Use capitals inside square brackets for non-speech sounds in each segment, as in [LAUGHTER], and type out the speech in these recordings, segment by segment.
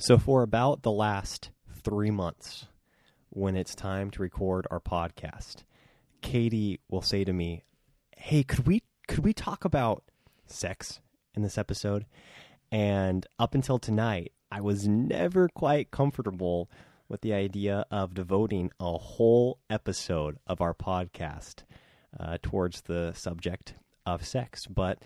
So, for about the last three months, when it's time to record our podcast, Katie will say to me, "Hey, could we could we talk about sex in this episode?" And up until tonight, I was never quite comfortable with the idea of devoting a whole episode of our podcast uh, towards the subject of sex. But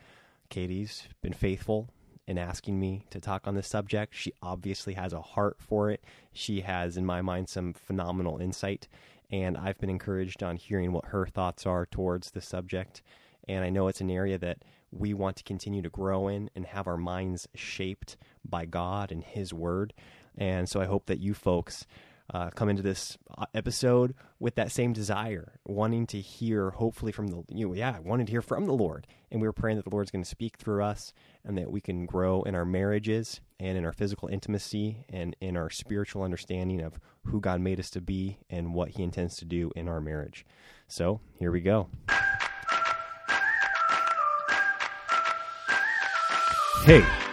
Katie's been faithful in asking me to talk on this subject. She obviously has a heart for it. She has, in my mind, some phenomenal insight. And I've been encouraged on hearing what her thoughts are towards the subject. And I know it's an area that we want to continue to grow in and have our minds shaped by God and His Word. And so I hope that you folks uh, come into this uh, episode with that same desire, wanting to hear, hopefully, from the, you know, yeah, wanting to hear from the Lord. And we were praying that the Lord's going to speak through us and that we can grow in our marriages and in our physical intimacy and in our spiritual understanding of who God made us to be and what He intends to do in our marriage. So here we go. Hey,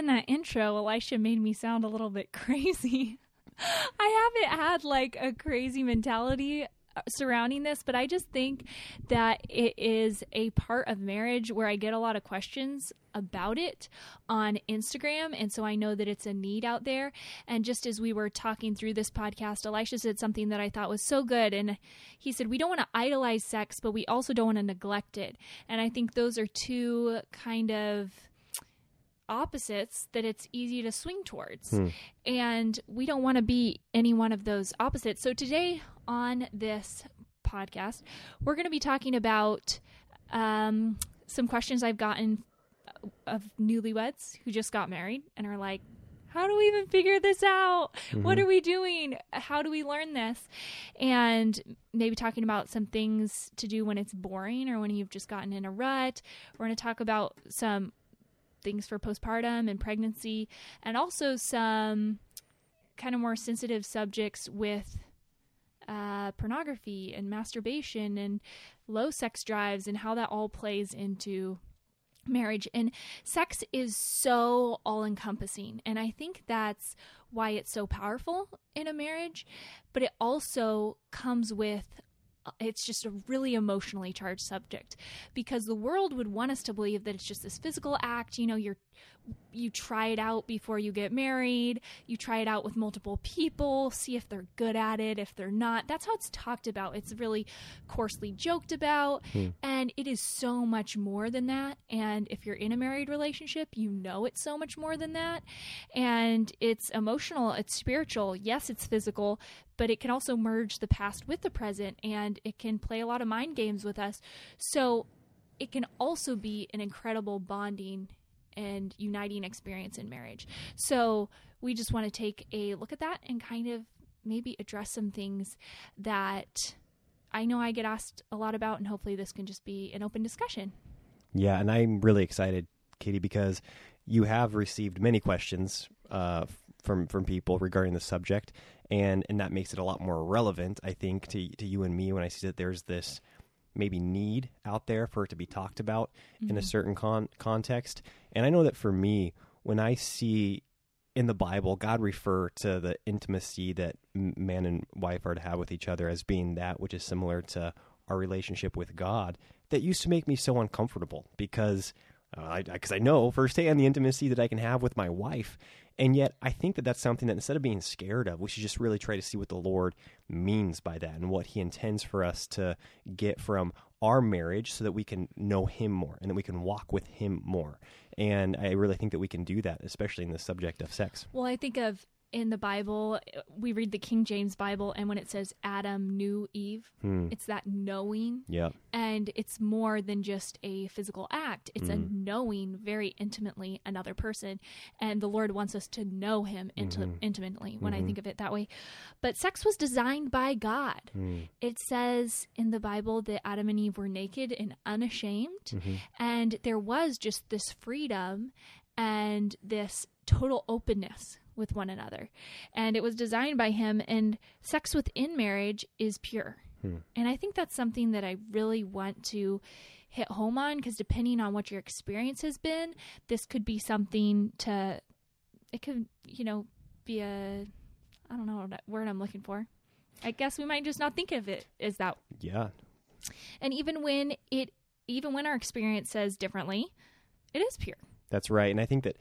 In that intro, Elisha made me sound a little bit [LAUGHS] crazy. I haven't had like a crazy mentality uh, surrounding this, but I just think that it is a part of marriage where I get a lot of questions about it on Instagram. And so I know that it's a need out there. And just as we were talking through this podcast, Elisha said something that I thought was so good. And he said, We don't want to idolize sex, but we also don't want to neglect it. And I think those are two kind of opposites that it's easy to swing towards. Hmm. And we don't want to be any one of those opposites. So today on this podcast, we're going to be talking about um, some questions I've gotten of newlyweds who just got married and are like, how do we even figure this out? What are we doing? How do we learn this? And maybe talking about some things to do when it's boring or when you've just gotten in a rut. We're going to talk about some things for postpartum and pregnancy, and also some kind of more sensitive subjects with uh, pornography and masturbation and low sex drives and how that all plays into marriage. And sex is so all encompassing. And I think that's why it's so powerful in a marriage, but it also comes with it's just a really emotionally charged subject because the world would want us to believe that it's just this physical act. You know you're you try it out before you get married. You try it out with multiple people see if they're good at it. If they're not that's how it's talked about. It's really coarsely joked about. Hmm. And it is so much more than that. And if you're in a married relationship you know it's so much more than that. And it's emotional. It's spiritual. Yes it's physical but it can also merge the past with the present and it can play a lot of mind games with us. So it can also be an incredible bonding and uniting experience in marriage. So we just want to take a look at that and kind of maybe address some things that I know I get asked a lot about, and hopefully this can just be an open discussion. Yeah, and I'm really excited, Katie, because you have received many questions uh, from from people regarding the subject, and and that makes it a lot more relevant, I think, to to you and me when I see that there's this maybe need out there for it to be talked about in a mm-hmm. certain con- context. And I know that for me, when I see in the Bible, God refer to the intimacy that man and wife are to have with each other as being that which is similar to our relationship with God. That used to make me so uncomfortable because uh, I because I, know firsthand the intimacy that I can have with my wife, and yet I think that that's something that instead of being scared of, we should just really try to see what the Lord means by that and what He intends for us to get from our marriage so that we can know him more and that we can walk with him more. And I really think that we can do that, especially in the subject of sex. Well, I think of in the Bible, we read the King James Bible, and when it says Adam knew Eve, Hmm. it's that knowing, Yep. and it's more than just a physical act. It's a Mm. knowing very intimately another person, and the Lord wants us to know Him Mhm. intimately. When I Mhm. think of it that way, but sex was designed by God. Hmm. It says in the Bible that Adam and Eve were naked and unashamed, Mhm. and there was just this freedom and this total openness with one another. And it was designed by him, and sex within marriage is pure. Hmm. And I think that's something that I really want to hit home on because depending on what your experience has been, this could be something to, it could, you know, be a, I don't know what word I'm looking for. I guess we might just not think of it as that Yeah. and even when it even when our experience says differently it is pure That's right, and I think that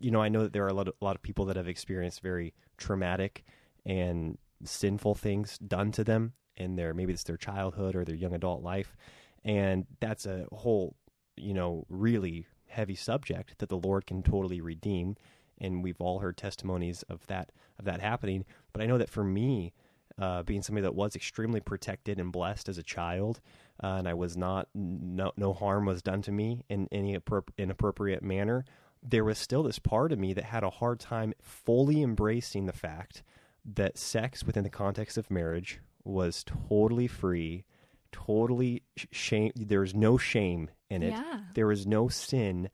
you know I know that there are a lot of, a lot of people that have experienced very traumatic and sinful things done to them in their maybe it's their childhood or their young adult life, and that's a whole you know really heavy subject that the Lord can totally redeem, and we've all heard testimonies of that of that happening. But I know that for me, uh, being somebody that was extremely protected and blessed as a child, uh, and I was not no no harm was done to me in any inappropriate manner. There was still this part of me that had a hard time fully embracing the fact that sex within the context of marriage was totally free, totally shame. There was no shame in it. yeah There was no sin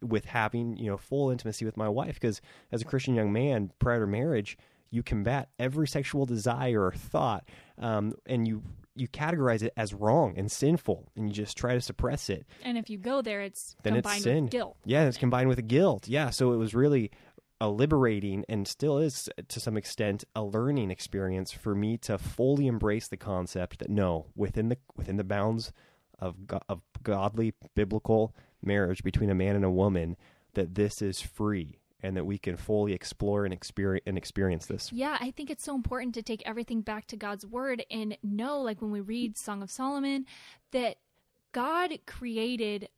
with having you know full intimacy with my wife because as a Christian young man prior to marriage, you combat every sexual desire or thought, um, and you you categorize it as wrong and sinful, and you just try to suppress it. and if you go there it's Then it's sin. with guilt Yeah, it's combined with guilt. Yeah, so it was really a liberating and still is to some extent a learning experience for me to fully embrace the concept that no, within the within the bounds of go- of godly biblical marriage between a man and a woman, that this is free and that we can fully explore and experience and experience this. yeah i think it's so important to take everything back to god's word and know like when we read song of solomon that god created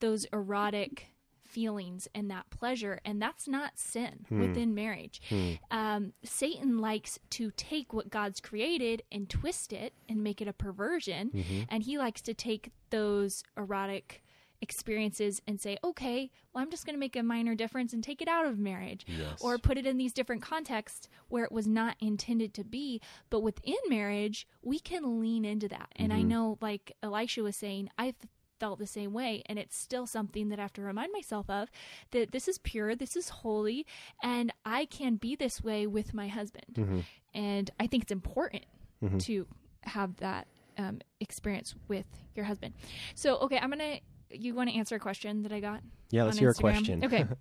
those erotic feelings and that pleasure and that's not sin Hmm. within marriage Hmm. um, Satan likes to take what God's created and twist it and make it a perversion. Mhm. And he likes to take those erotic experiences and say, okay, well, I'm just going to make a minor difference and take it out of marriage. Yes. Or put it in these different contexts where it was not intended to be. But within marriage, we can lean into that. And I Mhm. know, like Elisha was saying, I've felt the same way. And it's still something that I have to remind myself of that this is pure, this is holy, and I can be this way with my husband. Mhm. And I think it's important Mhm. to have that um, experience with your husband. So, okay, I'm going to, you want to answer a question that I got? Yeah, let's hear a question. Okay. [LAUGHS]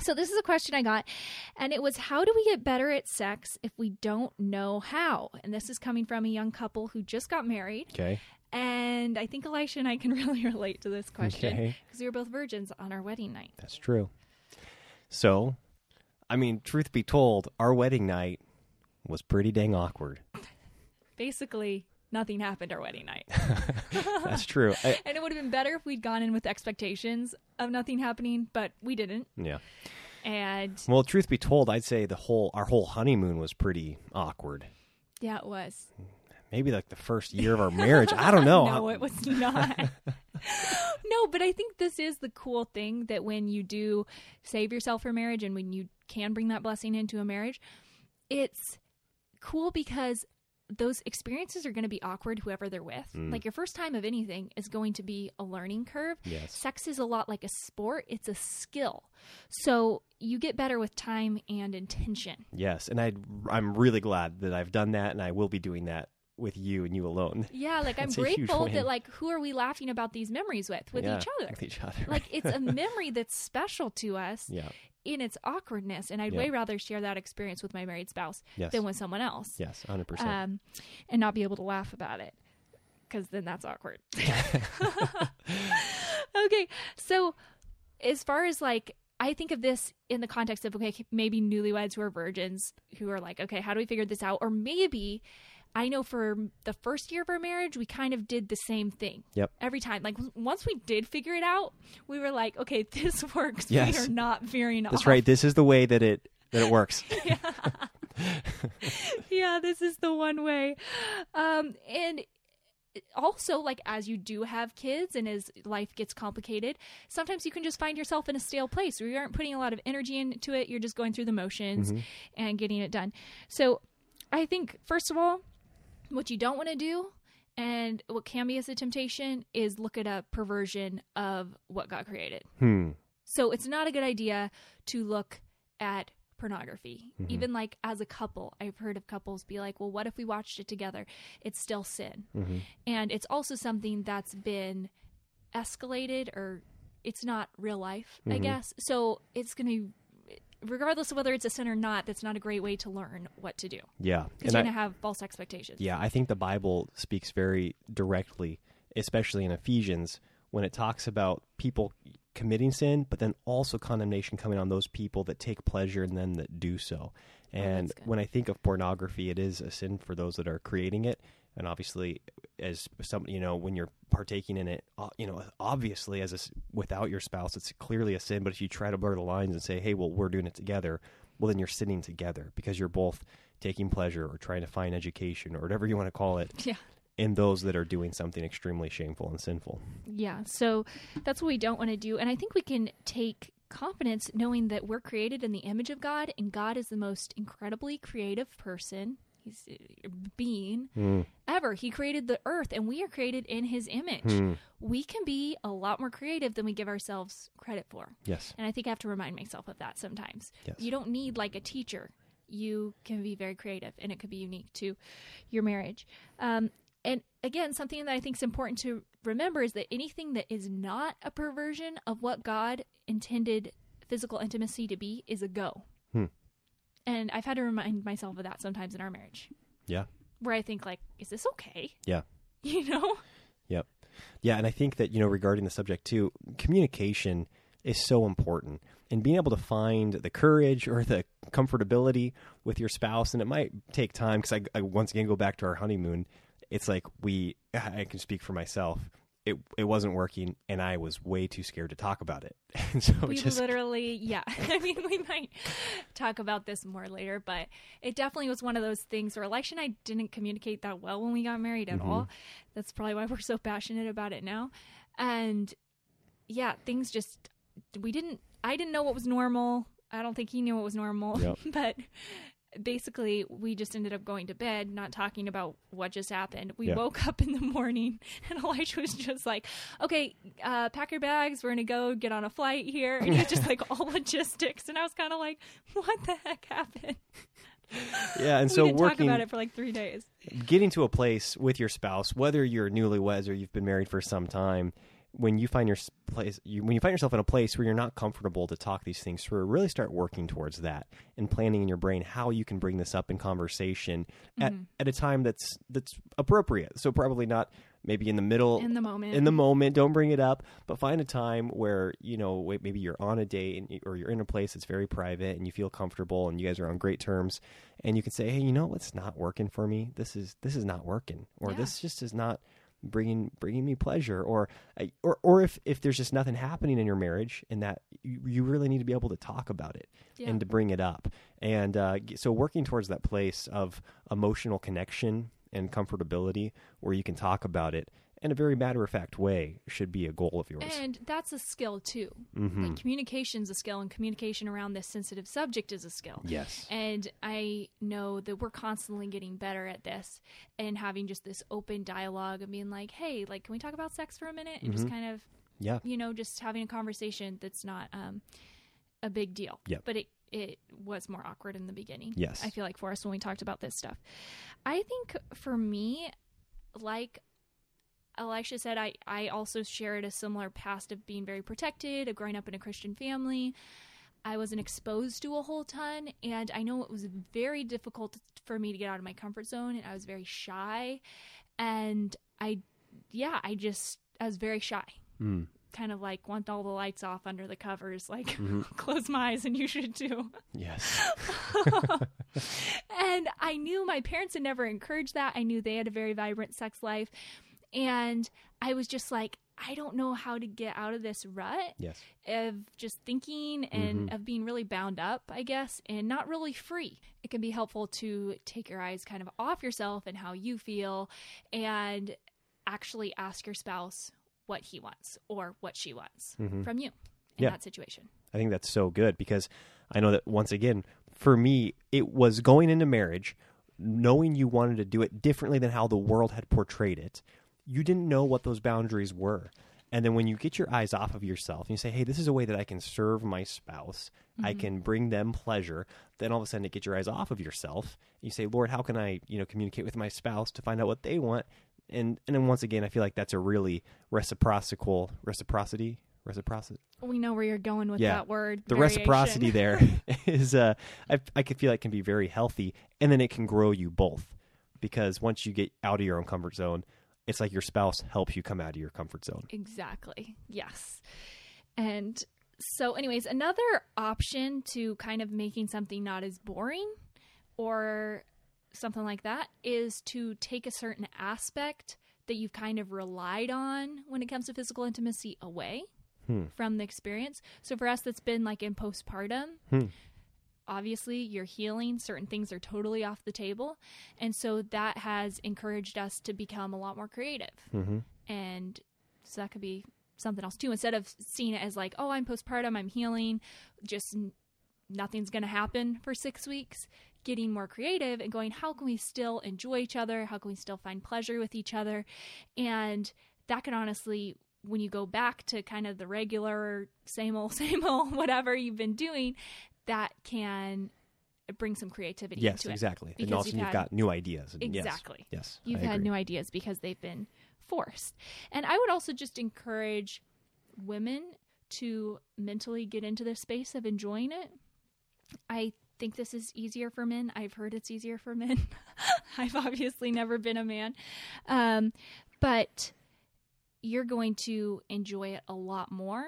So this is a question I got, and it was, "How do we get better at sex if we don't know how?" And this is coming from a young couple who just got married, Okay. and I think Elisha and I can [LAUGHS] really relate to this question Okay. because we were both virgins on our wedding night. That's true. So, I mean, truth be told, our wedding night was pretty dang awkward. Basically, nothing happened our wedding night, [LAUGHS] That's true. [LAUGHS] I, and it would have been better if we'd gone in with expectations of nothing happening, but we didn't. yeah. And Well, truth be told, I'd say the whole our whole honeymoon was pretty awkward. yeah, it was. Maybe like the first year of our marriage. I don't [LAUGHS] know. no, it was not. no, but I think this is the cool thing that when you do save yourself for marriage and when you can bring that blessing into a marriage, it's cool because those experiences are going to be awkward whoever they're with. Mm. Like your first time of anything is going to be a learning curve. Yes. Sex is a lot like a sport, it's a skill. So you get better with time and intention. Yes, and I I'm really glad that I've done that, and I will be doing that with you and you alone. Yeah, like [LAUGHS] I'm That's a huge grateful that like who are we laughing about these memories with? With Yeah, each other. With each other. like it's a [LAUGHS] memory that's special to us yeah. in its awkwardness and i'd Yeah. way rather share that experience with my married spouse Yes. than with someone else Yes. Hundred percent. um, and not be able to laugh about it because then that's awkward [LAUGHS] okay so as far as like i think of this in the context of okay maybe newlyweds who are virgins who are like okay how do we figure this out or maybe I know for the first year of our marriage, we kind of did the same thing. Yep. Every time. Like once we did figure it out, we were like, okay, [LAUGHS] this works. Yes. We are not veering off. That's right. This is the way that it that it works. [LAUGHS] yeah, this is the one way. Um, and also, like, as you do have kids and as life gets complicated, sometimes you can just find yourself in a stale place where you aren't putting a lot of energy into it. You're just going through the motions and getting it done. So, I think, first of all, what you don't want to do and what can be as a temptation is look at a perversion of what God created. Hmm. So it's not a good idea to look at pornography. Mm-hmm. Even like as a couple, I've heard of couples be like, well, what if we watched it together? It's still sin. Mm-hmm. And it's also something that's been escalated or it's not real life, I mm-hmm. guess. So it's going to, regardless of whether it's a sin or not, that's not a great way to learn what to do Yeah. because And you're going to have false expectations. Yeah, I think the Bible speaks very directly, especially in Ephesians, when it talks about people committing sin, but then also condemnation coming on those people that take pleasure in them that do so. Oh, and that's good. when I think of pornography, it is a sin for those that are creating it. And obviously, as some, you know, when you're partaking in it, you know, obviously, as a without your spouse, it's clearly a sin. But if you try to blur the lines and say, "Hey, well, we're doing it together," well, then you're sinning together because you're both taking pleasure or trying to find education or whatever you want to call it Yeah. in those that are doing something extremely shameful and sinful. Yeah, so that's what we don't want to do. And I think we can take confidence knowing that we're created in the image of God and God is the most incredibly creative person. A uh, being hmm. ever. He created the earth and we are created in his image. Hmm. We can be a lot more creative than we give ourselves credit for. Yes. And I think I have to remind myself of that sometimes. Yes. You don't need like a teacher. You can be very creative and it could be unique to your marriage. Um, and again, something that I think is important to remember is that anything that is not a perversion of what God intended physical intimacy to be is a go. And I've had to remind myself of that sometimes in our marriage, Yeah. where I think like, is this okay? Yeah. [LAUGHS] You know? Yep. Yeah, and I think that, you know, regarding the subject too, communication is so important. And being able to find the courage or the comfortability with your spouse, and it might take time because I, I once again go back to our honeymoon. It's like we, I can speak for myself. It, it wasn't working, and I was way too scared to talk about it. [LAUGHS] And so we just literally yeah. [LAUGHS] I mean we might talk about this more later but it definitely was one of those things where Elisha and i didn't communicate that well when we got married at mm-hmm. all. That's probably why we're so passionate about it now. And yeah things just we didn't i didn't know what was normal. I don't think he knew what was normal Yep. [LAUGHS] but basically we just ended up going to bed not talking about what just happened. We Yeah. woke [LAUGHS] up in the morning and Elisha was just like okay uh, pack your bags. We're gonna go get on a flight here. And he just like all [LAUGHS] logistics. And i was kind of like what the heck happened? [LAUGHS] Yeah, and we so didn't working talk about it for like three days. getting to a place with your spouse, whether you're newlyweds or you've been married for some time, when you find your place, you, when you find yourself in a place where you're not comfortable to talk these things through, really start working towards that and planning in your brain how you can bring this up in conversation at, Mm-hmm. at a time that's that's appropriate. So probably not maybe in the middle in the moment in the moment don't bring it up but find a time where you know maybe you're on a date and, or you're in a place that's very private and you feel comfortable and you guys are on great terms and you can say hey you know what's not working for me this is this is not working or Yeah. this just is not bringing bringing me pleasure or or or if if there's just nothing happening in your marriage and that you, you really need to be able to talk about it Yeah. and to bring it up and uh, so working towards that place of emotional connection and comfortability where you can talk about it in a very matter of fact way should be a goal of yours. and that's a skill too Mhm. like communication's a skill and communication around this sensitive subject is a skill yes. And I know that we're constantly getting better at this and having just this open dialogue and being like, hey, like, can we talk about sex for a minute? And Mm-hmm. just kind of, Yeah. you know, just having a conversation that's not um, a big deal. Yeah. But it, it was more awkward in the beginning. Yes. I feel like for us when we talked about this stuff. I think for me, like Elisha said, I, I also shared a similar past of being very protected, of growing up in a Christian family. I wasn't exposed to a whole ton, and I know it was very difficult for me to get out of my comfort zone, and I was very shy. And I, yeah, I just, I was very shy. Mm. Kind of like want all the lights off under the covers, like [LAUGHS] close my eyes, and you should too. Yes. [LAUGHS] [LAUGHS] and I knew my parents had never encouraged that. I knew they had a very vibrant sex life. And I was just like, I don't know how to get out of this rut Yes. of just thinking and mm-hmm. of being really bound up, I guess, and not really free. It can be helpful to take your eyes kind of off yourself and how you feel and actually ask your spouse what he wants or what she wants mm-hmm. from you in Yeah. that situation. I think that's so good because I know that once again, for me, it was going into marriage, knowing you wanted to do it differently than how the world had portrayed it. You didn't know what those boundaries were. And then when you get your eyes off of yourself and you say, hey, this is a way that I can serve my spouse, I can bring them pleasure, then all of a sudden it gets your eyes off of yourself. You say, Lord, how can I, you know, communicate with my spouse to find out what they want? And and then once again, I feel like that's a really reciprocal reciprocity, reciprocity, We know where you're going with Yeah. that word. the variation. reciprocity there [LAUGHS] [LAUGHS] is uh I, I could feel like can be very healthy and then it can grow you both because once you get out of your own comfort zone it's like your spouse helps you come out of your comfort zone Exactly. Yes. And so, anyways, another option to kind of making something not as boring or something like that is to take a certain aspect that you've kind of relied on when it comes to physical intimacy away Hmm. from the experience. So, for us, that's been like in postpartum. Hmm. Obviously, you're healing. Certain things are totally off the table. And so that has encouraged us to become a lot more creative mm-hmm. and so that could be something else too instead of seeing it as like oh i'm postpartum i'm healing just n- nothing's going to happen for six weeks getting more creative and going how can we still enjoy each other how can we still find pleasure with each other and that can honestly when you go back to kind of the regular same old [LAUGHS] same old whatever you've been doing that can bring some creativity yes into it exactly and also you've you've had- got new ideas and yes, Exactly. yes You've I had agree. new ideas because they've been forced. And I would also just encourage women to mentally get into the space of enjoying it. I think this is easier for men. I've heard it's easier for men. [LAUGHS] I've obviously never been a man. Um, but you're going to enjoy it a lot more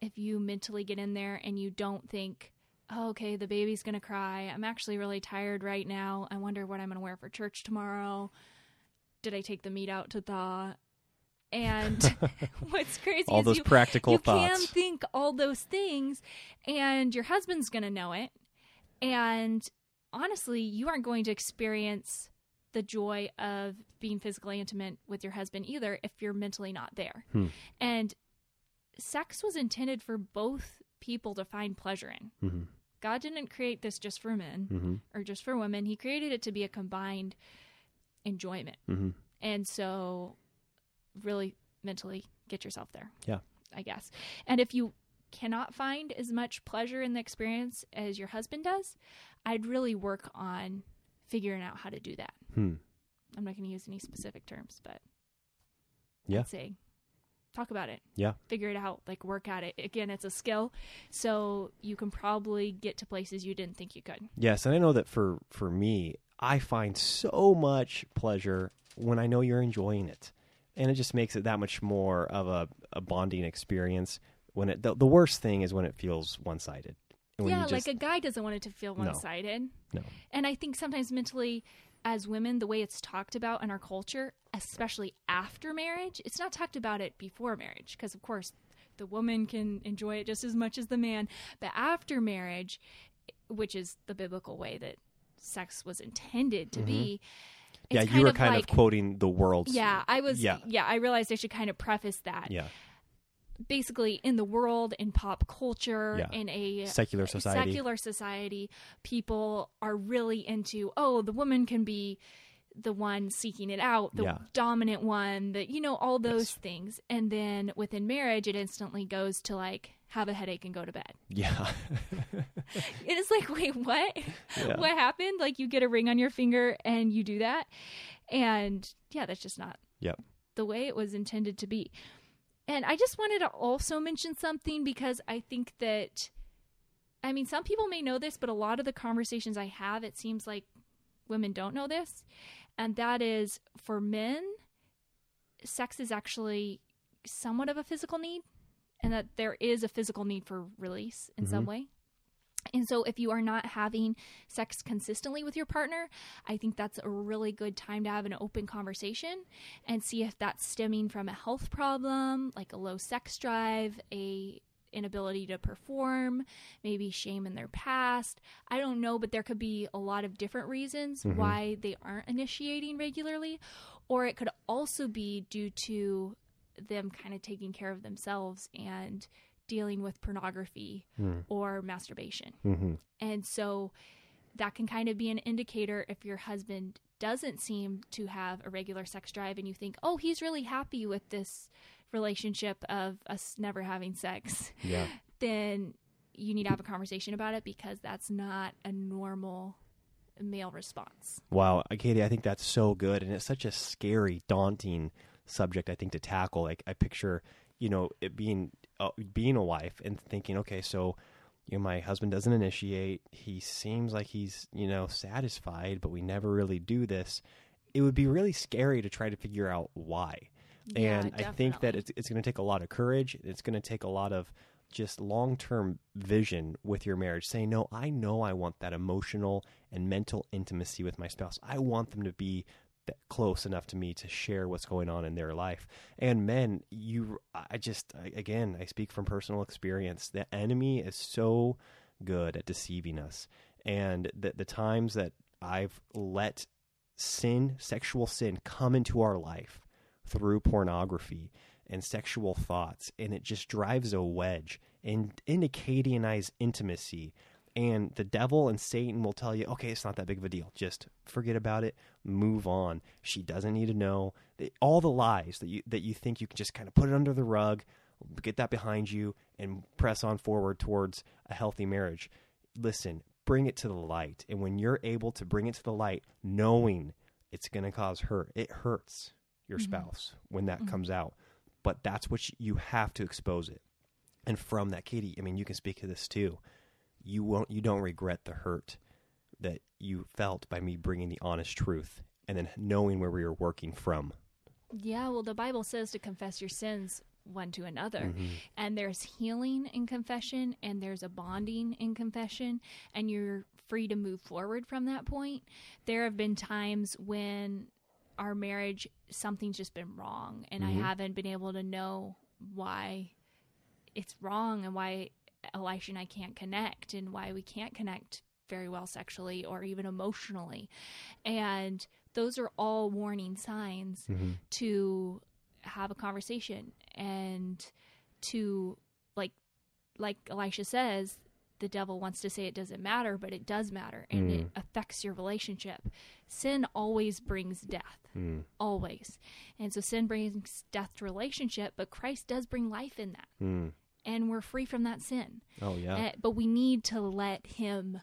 if you mentally get in there and you don't think, oh, okay, the baby's going to cry. I'm actually really tired right now. I wonder what I'm going to wear for church tomorrow. Did I take the meat out to thaw? And [LAUGHS] [LAUGHS] what's crazy all is those you, practical you thoughts can think all those things, and your husband's going to know it. And honestly, you aren't going to experience the joy of being physically intimate with your husband either if you're mentally not there. Hmm. And sex was intended for both people to find pleasure in. mm-hmm. God didn't create this just for men Mm-hmm. or just for women. He created it to be a combined enjoyment. Mm-hmm. And so, really mentally get yourself there. Yeah. I guess. And if you cannot find as much pleasure in the experience as your husband does, I'd really work on figuring out how to do that. Hmm. I'm not going to use any specific terms, but Yeah. I'd say talk about it. Yeah. Figure it out, like work at it. Again, it's a skill. So you can probably get to places you didn't think you could. Yes, and I know that for for me, I find so much pleasure when I know you're enjoying it, and it just makes it that much more of a, a bonding experience. When it the, the worst thing is when it feels one sided. yeah, like a guy doesn't want it to feel one sided. no, And I think sometimes mentally, as women, the way it's talked about in our culture, especially after marriage, it's not talked about it before marriage because, of course, the woman can enjoy it just as much as the man. But after marriage, which is the biblical way that sex was intended to be, mm-hmm. yeah, you were of kind like, of quoting the world. Yeah, I was. Yeah. Yeah. I realized I should kind of preface that. yeah, Basically, in the world, in pop culture, Yeah. in a secular society. secular society, people are really into, oh, the woman can be the one seeking it out, the Yeah. dominant one, that you know, all those Yes. things. And then within marriage, it instantly goes to like have a headache and go to bed. Yeah, [LAUGHS] It is like, wait, what? Yeah. What happened? Like you get a ring on your finger and you do that, and yeah, that's just not yep. the way it was intended to be. And I just wanted to also mention something because I think that, I mean, some people may know this, but a lot of the conversations I have, it seems like women don't know this. And that is for men, sex is actually somewhat of a physical need, and that there is a physical need for release in some mm-hmm. way. And so, if you are not having sex consistently with your partner, I think that's a really good time to have an open conversation and see if that's stemming from a health problem, like a low sex drive, a inability to perform, maybe shame in their past. I don't know, but there could be a lot of different reasons mm-hmm. why they aren't initiating regularly. Or it could also be due to them kind of taking care of themselves and dealing with pornography or masturbation. Mm-hmm. And so that can kind of be an indicator if your husband doesn't seem to have a regular sex drive and you think, oh, he's really happy with this relationship of us never having sex, Yeah. then you need to have a conversation about it because that's not a normal male response. Wow, uh, Katie, I think that's so good, and it's such a scary, daunting subject. I think to tackle. Like I picture, you know, it being uh, being a wife and thinking, okay, so you know, my husband doesn't initiate. He seems like he's you know satisfied, but we never really do this. It would be really scary to try to figure out why. Yeah, and I think that it's it's going to take a lot of courage. It's going to take a lot of just long term vision with your marriage. Saying, no, I know I want that emotional and mental intimacy with my spouse. I want them to be that close enough to me to share what's going on in their life. And men, you, I just, again, I speak from personal experience. The enemy is so good at deceiving us. And the, the times that I've let sin, sexual sin, come into our life through pornography and sexual thoughts, and it just drives a wedge in, into I's intimacy. And the devil and Satan will tell you, okay, it's not that big of a deal. Just forget about it. Move on. She doesn't need to know. All the lies that you that you think you can just kind of put it under the rug, get that behind you, and press on forward towards a healthy marriage. Listen, bring it to the light. And when you're able to bring it to the light, knowing it's going to cause hurt, it hurts your mm-hmm. spouse when that mm-hmm. comes out. But that's what you, you have to expose it. And from that, Katie, I mean, you can speak to this too. You won't, you don't regret the hurt that you felt by me bringing the honest truth and then knowing where we were working from. Yeah, well, the Bible says to confess your sins one to another. Mm-hmm. And there's healing in confession and there's a bonding in confession, and you're free to move forward from that point. There have been times when our marriage, something's just been wrong, and Mm-hmm. I haven't been able to know why it's wrong and why Elisha and I can't connect and why we can't connect very well sexually or even emotionally. And those are all warning signs to have a conversation and to like like Elisha says the devil wants to say it doesn't matter but it does matter and it affects your relationship sin always brings death Mm. always and so sin brings death to relationship but christ does bring life in that Mm. And we're free from that sin Oh yeah, Uh, but we need to let him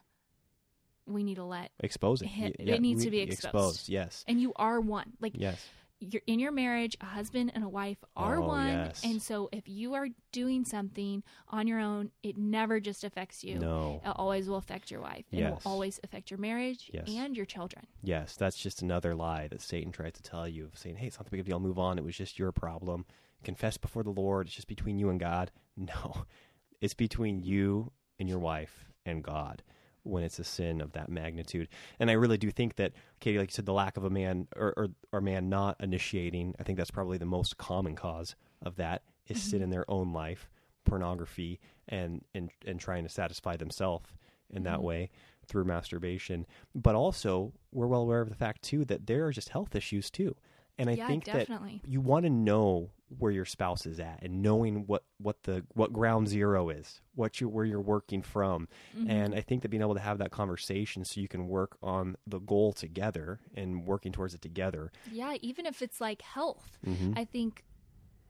we need to let expose it. It- yeah, it needs we- to be exposed. Yes, and you are one like yes. you're in your marriage a husband and a wife are Oh, one yes. and so if you are doing something on your own it never just affects you No. it always will affect your wife and it Yes. will always affect your marriage Yes. and your children Yes, that's just another lie that Satan tries to tell you of saying, "Hey, it's not the big deal. Move on. It was just your problem. Confess before the Lord. It's just between you and God." No, [LAUGHS] it's between you and your wife and God when it's a sin of that magnitude. And I really do think that, Katie, like you said, the lack of a man or or, or man not initiating, I think that's probably the most common cause of that is mm-hmm. sin in their own life, pornography, and and and trying to satisfy themselves in that mm-hmm. way through masturbation. But also, we're well aware of the fact too that there are just health issues too. And I Yeah, think definitely. that you want to know where your spouse is at and knowing what, what the what ground zero is, what you where you're working from. Mm-hmm. And I think that being able to have that conversation so you can work on the goal together and working towards it together. yeah even if it's like health Mm-hmm. i think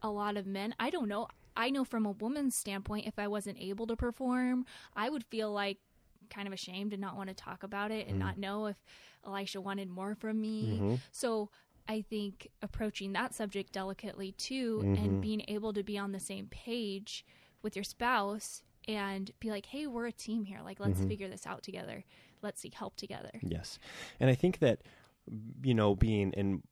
a lot of men i don't know i know from a woman's standpoint if i wasn't able to perform i would feel like kind of ashamed and not want to talk about it and mm-hmm. not know if elisha wanted more from me mm-hmm. so i think approaching that subject delicately too and mm-hmm. being able to be on the same page with your spouse and be like hey we're a team here like let's mm-hmm. figure this out together let's seek help together Yes. And I think that, you know, being in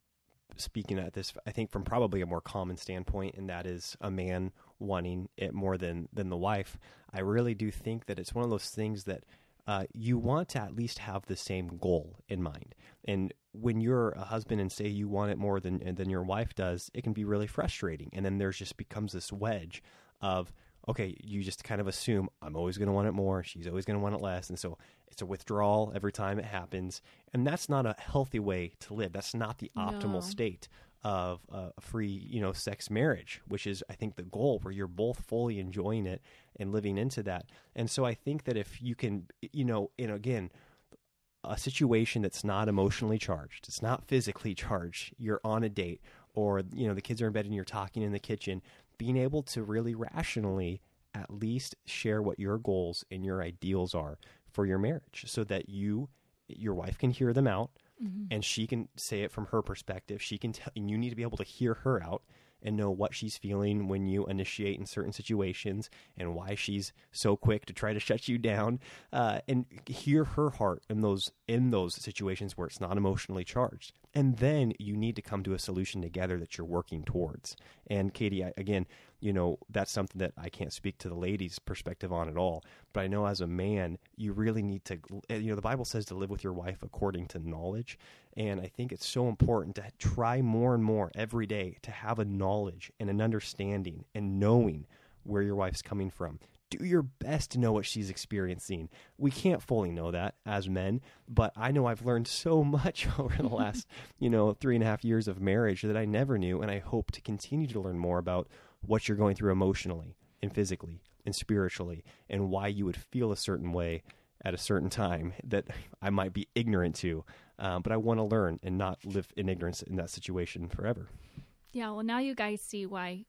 speaking at this, I think from probably a more common standpoint, and that is a man wanting it more than than the wife. I really do think that it's one of those things that uh, you want to at least have the same goal in mind. And when you're a husband and say you want it more than than your wife does, it can be really frustrating. And then there's just becomes this wedge of okay, you just kind of assume I'm always going to want it more, she's always going to want it less, and so it's a withdrawal every time it happens, and that's not a healthy way to live. That's not the optimal No. state of a free, you know, sex marriage, which is I think the goal where you're both fully enjoying it and living into that. And so I think that if you can, you know, and again, a situation that's not emotionally charged, it's not physically [LAUGHS] charged, you're on a date or you know the kids are in bed and you're talking in the kitchen, being able to really rationally at least share what your goals and your ideals are for your marriage so that you your wife can hear them out and she can say it from her perspective. She can tell and you need to be able to hear her out and know what she's feeling when you initiate in certain situations and why she's so quick to try to shut you down. Uh, and hear her heart in those in those situations where it's not emotionally charged. And then you need to come to a solution together that you're working towards. And katie I, again you know that's something that i can't speak to the ladies perspective on at all but i know as a man you really need to eh, you know the bible says to live with your wife according to knowledge and i think it's so important to try more and more every day to have a knowledge and an understanding and knowing where your wife's coming from do your best to know what she's experiencing. We can't fully know that as men, but I know I've learned so [LAUGHS] much over the last, [LAUGHS] you know, three and a half years of marriage that I never knew. And I hope to continue to learn more about what you're going through emotionally and physically and spiritually and why you would feel a certain way at a certain time that I might be ignorant to. Um, but I want to learn and not live in ignorance in that situation forever. Yeah, well, now you guys see why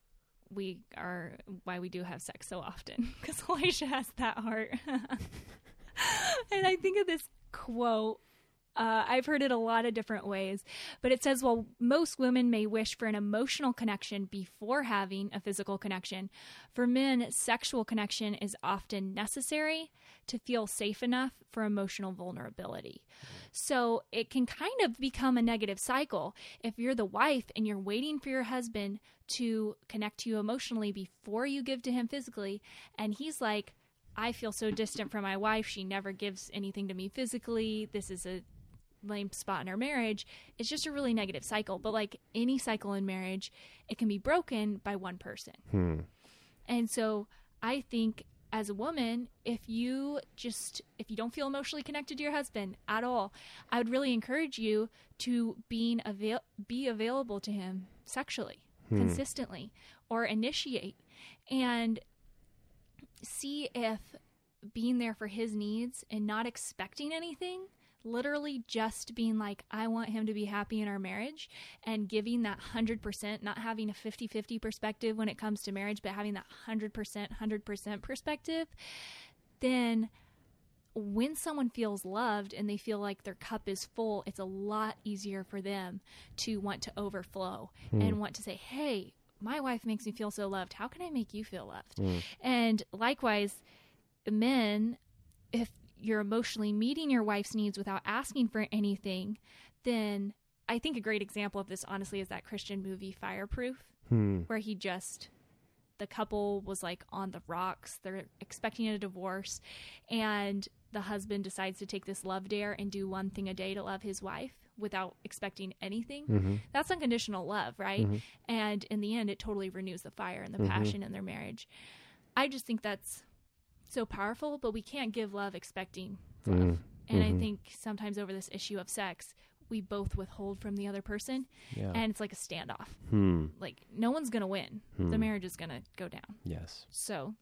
we are why we do have sex so often [LAUGHS] because Elisha has that heart. [LAUGHS] and I think of this quote. Uh, I've heard it a lot of different ways, but it says, "Well, most women may wish for an emotional connection before having a physical connection. For men, sexual connection is often necessary to feel safe enough for emotional vulnerability." So it can kind of become a negative cycle if you're the wife and you're waiting for your husband to connect to you emotionally before you give to him physically, and he's like, I feel so distant from my wife. She never gives anything to me physically. This is a lame spot in our marriage. It's just a really negative cycle. But like any cycle in marriage, it can be broken by one person. Hmm. And so I think as a woman, if you just if you don't feel emotionally connected to your husband at all, I would really encourage you to being avail- be available to him sexually consistently or initiate and see if being there for his needs and not expecting anything literally just being like i want him to be happy in our marriage and giving that 100% not having a 50-50 perspective when it comes to marriage but having that 100% 100% perspective then when someone feels loved and they feel like their cup is full, it's a lot easier for them to want to overflow hmm. and want to say, Hey, my wife makes me feel so loved. How can I make you feel loved? Hmm. And likewise, men, if you're emotionally meeting your wife's needs without asking for anything, then I think a great example of this, honestly, is that Christian movie Fireproof, Hmm. where he just the couple was like on the rocks. They're expecting a divorce, and the husband decides to take this love dare and do one thing a day to love his wife without expecting anything. Mm-hmm. That's unconditional love, right? And in the end, it totally renews the fire and the passion in their marriage. I just think that's so powerful, but we can't give love expecting love. And I think sometimes over this issue of sex, we both withhold from the other person, Yeah. and it's like a standoff. hmm. Like, no one's going to win. The marriage is going to go down. Yes. So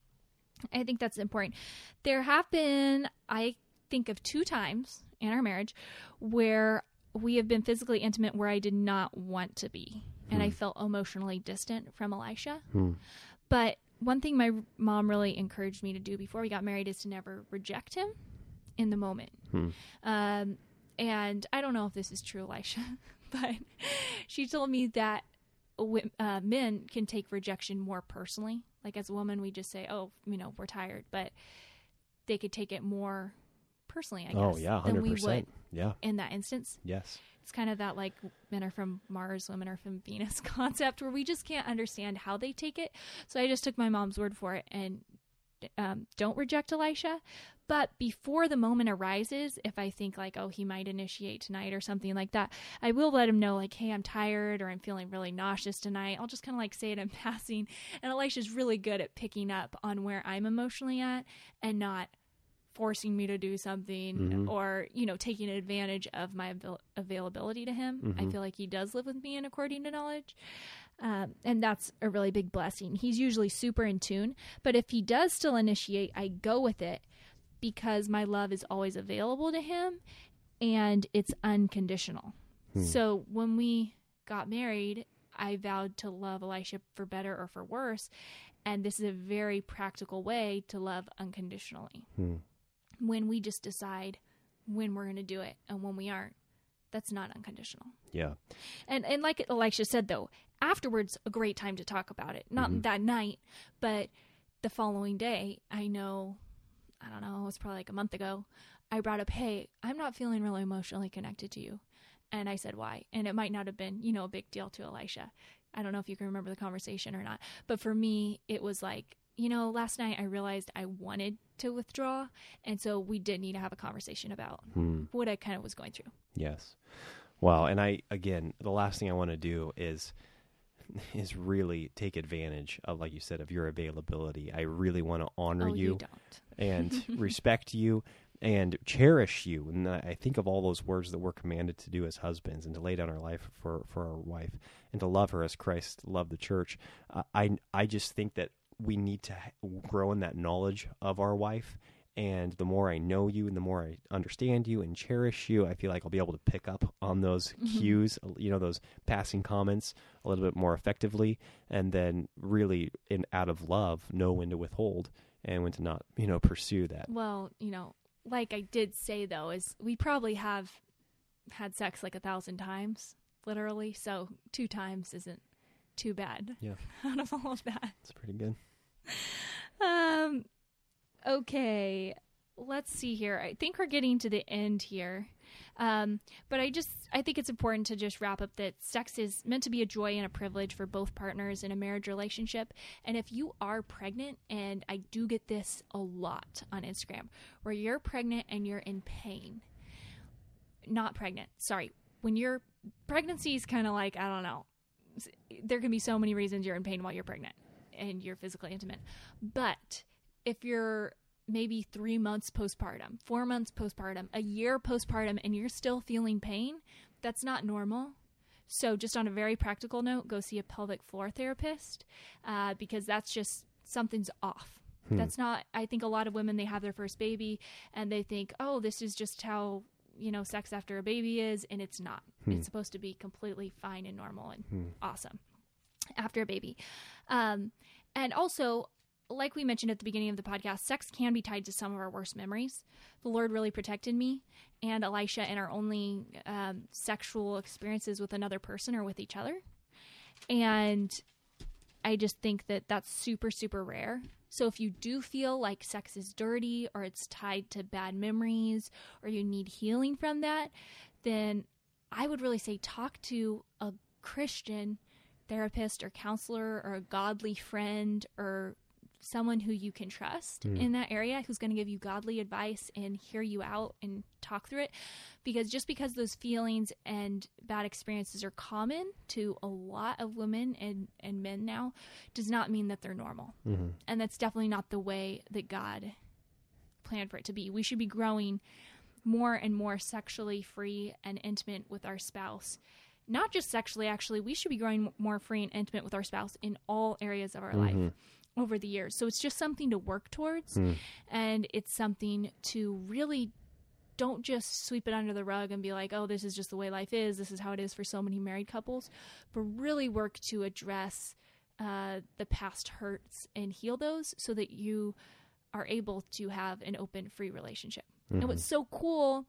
I think that's important. There have been, I think of two times in our marriage where we have been physically intimate where I did not want to be. And I felt emotionally distant from Elisha. Hmm. But one thing my mom really encouraged me to do before we got married is to never reject him in the moment. Hmm. Um, and I don't know if this is true, Elisha, [LAUGHS] but she told me that uh, men can take rejection more personally. Like as a woman, we just say, "Oh, you know, we're tired," but they could take it more personally, I guess, Oh yeah, hundred we would percent. Yeah. in that instance. Yes. It's kind of that like men are from Mars, women are from [LAUGHS] Venus [LAUGHS] concept where we just can't understand how they take it. So I just took my mom's word for it and um, don't reject Elisha. But before the moment arises, if I think like, oh, he might initiate tonight or something like that, I will let him know, like, hey, I'm tired or I'm feeling really nauseous tonight. I'll just kind of like say it in [LAUGHS] passing. And Elisha's really good at picking up on where I'm emotionally at and not forcing me to do something Mhm. or you know taking advantage of my avail- availability to him i Mhm. feel like he does live with me in according to knowledge um, and that's a really big blessing he's usually super in tune but if he does still initiate i go with it because my love is always available to him and it's unconditional Hmm. so when we got married i vowed to love elisha for better or for worse and this is a very practical way to love unconditionally Hmm. When we just decide when we're going to do it and when we aren't. That's not unconditional. Yeah. and and like elisha said though afterwards a great time to talk about it. Not Mhm. that night but the following day i know i don't know it was probably like a month ago i brought up hey i'm not feeling really emotionally connected to you. And i said why? And it might not have been you know a big deal to elisha. I don't know if you can remember the conversation or not but for me it was like you know last night i realized i wanted to withdraw and so we did need to have a conversation about Hmm. what i kind of was going through Yes. Well, and I again, the last thing I want to do is is really take advantage of, like you said, of your availability. I really want to honor oh you, you don't and [LAUGHS] respect you and cherish you. And I think of all those words that we're commanded to do as husbands and to lay down our life for, for our wife and to love her as Christ loved the church. Uh, I, I just think that we need to grow in that knowledge of our wife. And the more I know you and the more I understand you and cherish you, I feel like I'll be able to pick up on those Mhm. cues, you know, those passing comments a little bit more effectively. And then really, in out of love, know when to withhold and when to not, you know, pursue that. Well, you know, like I did say though, is we probably have had sex like a thousand times, literally. So two times isn't too bad. Yeah. [LAUGHS] Out of all of that. It's pretty good. [LAUGHS] Um okay. Let's see here. I think we're getting to the end here. Um, but I just I think it's important to just wrap up that sex is meant to be a joy and a privilege for both partners in a marriage relationship. And if you are pregnant, and I do get this a lot on Instagram, where you're pregnant and you're in pain. Not pregnant, sorry. When you're pregnancy is kind of like, I don't know. There can be so many reasons you're in pain while you're pregnant and you're physically intimate. But if you're maybe three months postpartum, four months postpartum, a year postpartum, and you're still feeling pain, that's not normal. So, just on a very practical note, go see a pelvic floor therapist uh, because that's just something's off. Hmm. That's not, I think a lot of women, they have their first baby and they think, oh, this is just how, you know, sex after a baby is. And it's not. Hmm. It's supposed to be completely fine and normal and Hmm. awesome after a baby. Um, and also, like we mentioned at the beginning of the podcast, sex can be tied to some of our worst memories. The Lord really protected me and Elisha in our only um, sexual experiences with another person or with each other. And I just think that that's super, super rare. So if you do feel like sex is dirty or it's tied to bad memories or you need healing from that, then I would really say talk to a Christian therapist or counselor or a godly friend or someone who you can trust Mm. in that area who's going to give you godly advice and hear you out and talk through it because just because those feelings and bad experiences are common to a lot of women and, and men now does not mean that they're normal hmm and that's definitely not the way that God planned for it to be. We should be growing more and more sexually free and intimate with our spouse. Not just sexually, actually, we should be growing more free and intimate with our spouse in all areas of our life Mhm. over the years. So it's just something to work towards, Mm. and it's something to really don't just sweep it under the rug and be like, oh, this is just the way life is. This is how it is for so many married couples, but really work to address uh, the past hurts and heal those so that you are able to have an open, free relationship. And Mhm. what's so cool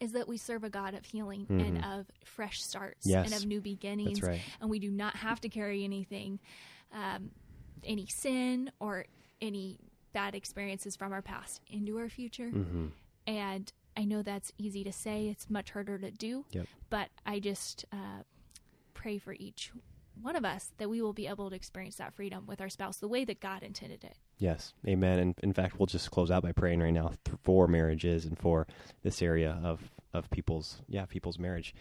is that we serve a God of healing and Mhm. of fresh starts Yes. and of new beginnings right. and we do not have to carry anything, um, any sin or any bad experiences from our past into our future. hmm And I know that's easy to say, it's much harder to do. Yep. But I just uh, pray for each one of us that we will be able to experience that freedom with our spouse the way that God intended it. Yes, amen. And in fact, we'll just close out by praying right now for marriages and for this area of of people's yeah people's marriage.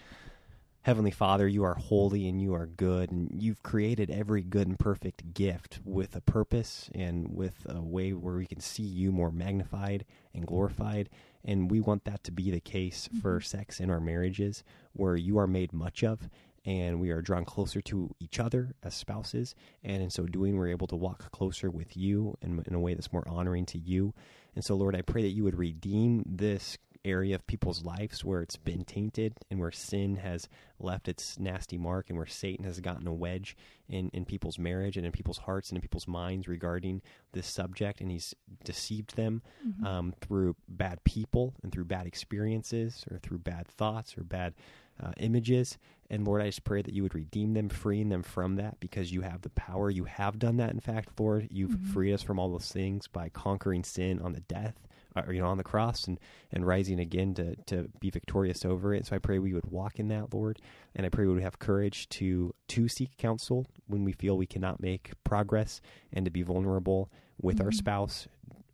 Heavenly Father, you are holy and you are good, and you've created every good and perfect gift with a purpose and with a way where we can see you more magnified and glorified. And we want that to be the case for mm-hmm. sex in our marriages, where you are made much of and we are drawn closer to each other as spouses. And in so doing, we're able to walk closer with you in, in a way that's more honoring to you. And so, Lord, I pray that you would redeem this area of people's lives where it's been tainted and where sin has left its nasty mark and where Satan has gotten a wedge in, in people's marriage and in people's hearts and in people's minds regarding this subject. And he's deceived them um, through bad people and through bad experiences or through bad thoughts or bad uh, images. And Lord, I just pray that you would redeem them, freeing them from that because you have the power. You have done that, in fact, Lord. You've mm-hmm. freed us from all those things by conquering sin on the death, or, you know, on the cross and, and rising again to, to be victorious over it. So I pray we would walk in that, Lord. And I pray we would have courage to, to seek counsel when we feel we cannot make progress and to be vulnerable with our mm-hmm. spouse,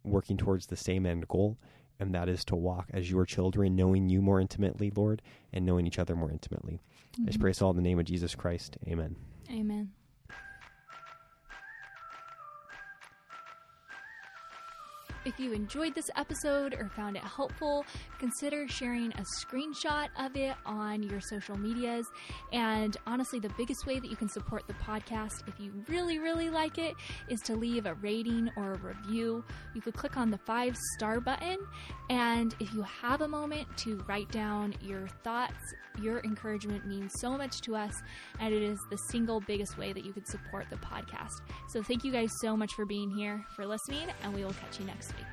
working towards the same end goal and that is to walk as your children, knowing you more intimately, Lord, and knowing each other more intimately. I just mm-hmm. pray this all in the name of Jesus Christ. Amen. Amen. If you enjoyed this episode or found it helpful, consider sharing a screenshot of it on your social medias. And honestly, the biggest way that you can support the podcast, if you really, really like it, is to leave a rating or a review. You could click on the five star button. And if you have a moment to write down your thoughts, your encouragement means so much to us. And it is the single biggest way that you could support the podcast. So thank you guys so much for being here, for listening, and we will catch you next week.